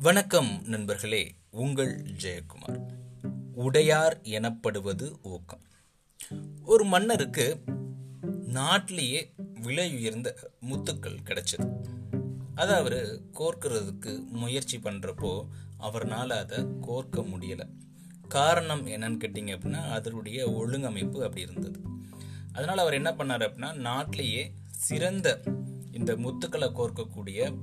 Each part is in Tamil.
வணக்கம் நண்பர்களே உங்கள் ஜெயக்குமார். உடையார் எனப்படுவது ஊக்கம். ஒரு மன்னருக்கு நாட்டிலேயே விலை உயர்ந்த முத்துக்கள் கிடைச்சது. அதை அவர் கோர்க்கிறதுக்கு முயற்சி பண்ணுறப்போ அவர்னால் அதை கோர்க்க முடியலை. காரணம் என்னன்னு கேட்டிங்க அப்படின்னா அதனுடைய ஒழுங்கமைப்பு அப்படி இருந்தது. அதனால் அவர் என்ன பண்ணார் அப்படின்னா நாட்டிலேயே சிறந்த இந்த முத்துக்களை கோர்க்கக்கூடிய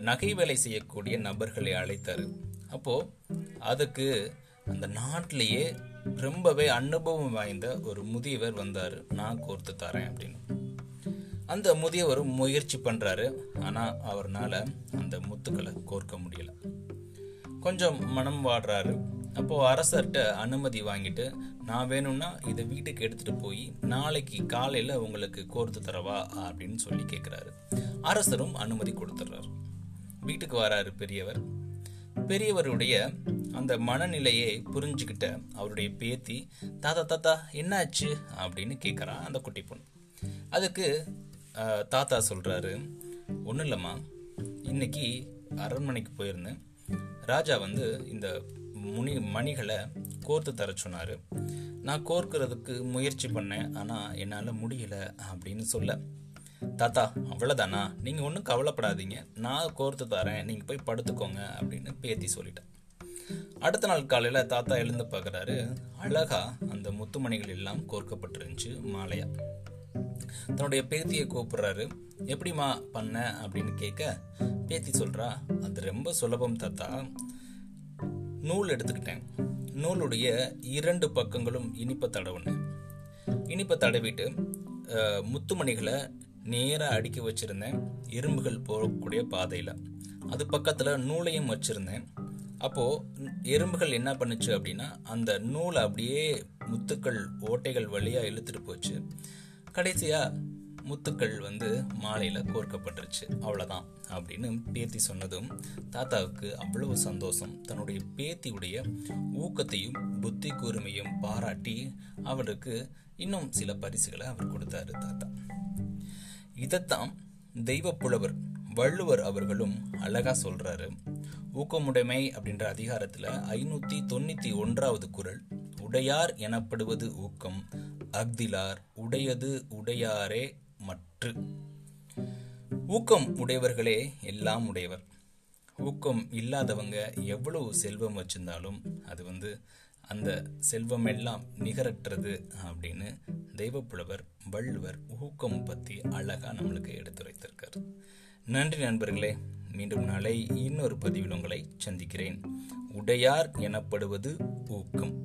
நகை வேலை செய்யக்கூடிய நபர்களை அழைத்தார். அப்போது அதுக்கு அந்த நாட்டிலேயே ரொம்பவே அனுபவம் வாய்ந்த ஒரு முதியவர் வந்தார். நான் கோர்த்து தரேன் அப்படின்னு. அந்த முதியவர் முயற்சி பண்ணுறாரு ஆனால் அவர்னால அந்த முத்துக்களை கோர்க்க முடியல. கொஞ்சம் மனம் வாடுறாரு. அப்போது அரசர்கிட்ட அனுமதி வாங்கிட்டு நான் வேணும்னா இதை வீட்டுக்கு எடுத்துகிட்டு போய் நாளைக்கு காலையில் உங்களுக்கு கோர்த்து தரவா? அப்படின்னு சொல்லி கேட்குறாரு அரசரும் அனுமதி கொடுத்துட்றாரு. வீட்டுக்கு வராரு பெரியவர். பெரியவருடைய அந்த மனநிலையை புரிஞ்சுக்கிட்ட அவருடைய பேத்தி தாத்தா தாத்தா என்னாச்சு? அப்படின்னு கேட்குறா அந்த குட்டி பொண்ணு. அதுக்கு தாத்தா சொல்கிறாரு ஒன்றும் இல்லைம்மா இன்னைக்கு அரண்மனைக்கு போயிருந்தேன். ராஜா வந்து இந்த முனி மணிகளை கோர்த்து தர சொன்னார். நான் கோர்க்கிறதுக்கு முயற்சி பண்ணேன் ஆனால் என்னால் முடியல அப்படின்னு சொல்ல தாத்தா அவ்வளோதானா நீங்கள் ஒன்றும் கவலைப்படாதீங்க. நான் கோர்த்து தரேன். நீங்கள் போய் படுத்துக்கோங்க அப்படின்னு பேத்தி சொல்லிட்டேன் அடுத்த நாள் காலையில் தாத்தா எழுந்து பார்க்குறாரு அழகா அந்த முத்துமணிகள் எல்லாம் கோர்க்கப்பட்டிருந்துச்சு மாலையா. தன்னுடைய பேத்தியை கூப்பிடுறாரு. எப்படிம்மா பண்ண? அப்படின்னு கேட்க பேத்தி சொல்கிறா அது ரொம்ப சுலபம் தாத்தா. நூல் எடுத்துக்கிட்டேன். நூலுடைய இரண்டு பக்கங்களும் இனிப்பை தடவுனேன் இனிப்பை தடவிட்டு முத்துமணிகளை நேராக அடுக்கி வச்சுருந்தேன். எறும்புகள் போகக்கூடிய பாதையில். அது பக்கத்தில் நூலையும் வச்சுருந்தேன். அப்போது எறும்புகள் என்ன பண்ணுச்சு அப்படின்னா அந்த நூலை அப்படியே முத்துக்கள் ஓட்டைகள் வழியாக இழுத்துட்டு போச்சு. கடைசியாக முத்துக்கள் வந்து மாலையில் கோர்க்கப்பட்டுருச்சு. அவ்வளோதான் அப்படின்னு பேத்தி சொன்னதும் தாத்தாவுக்கு அவ்வளவு சந்தோஷம். தன்னுடைய பேத்தியுடைய ஊக்கத்தையும் புத்தி கூர்மையும் பாராட்டி அவருக்கு இன்னும் சில பரிசுகளை அவர் கொடுத்தாரு தாத்தா. இதைத்தான் தெய்வப்புலவர் வள்ளுவர் அவர்களும் அழகா சொல்றாரு. ஊக்கமுடைமை அப்படின்ற அதிகாரத்துல ஐநூத்தி தொண்ணூத்தி ஒன்றாவது குரல் உடையார் எனப்படுவது ஊக்கம் அஃதிலார் உடையது உடையாரே மற்று ஊக்கம் உடையவர்களே எல்லாம் உடையவர். ஊக்கம் இல்லாதவங்க எவ்வளவு செல்வம் வச்சிருந்தாலும் அது வந்து அந்த செல்வம் எல்லாம் நிகரற்றது அப்படின்னு தெய்வப்புலவர் வள்ளுவர் ஊக்கம் பற்றி அழகாக நம்மளுக்கு எடுத்துரைத்திருக்கார். நன்றி நண்பர்களே. மீண்டும் நாளை இன்னொரு பதிவில் உங்களை சந்திக்கிறேன். உடையார் எனப்படுவது ஊக்கம்.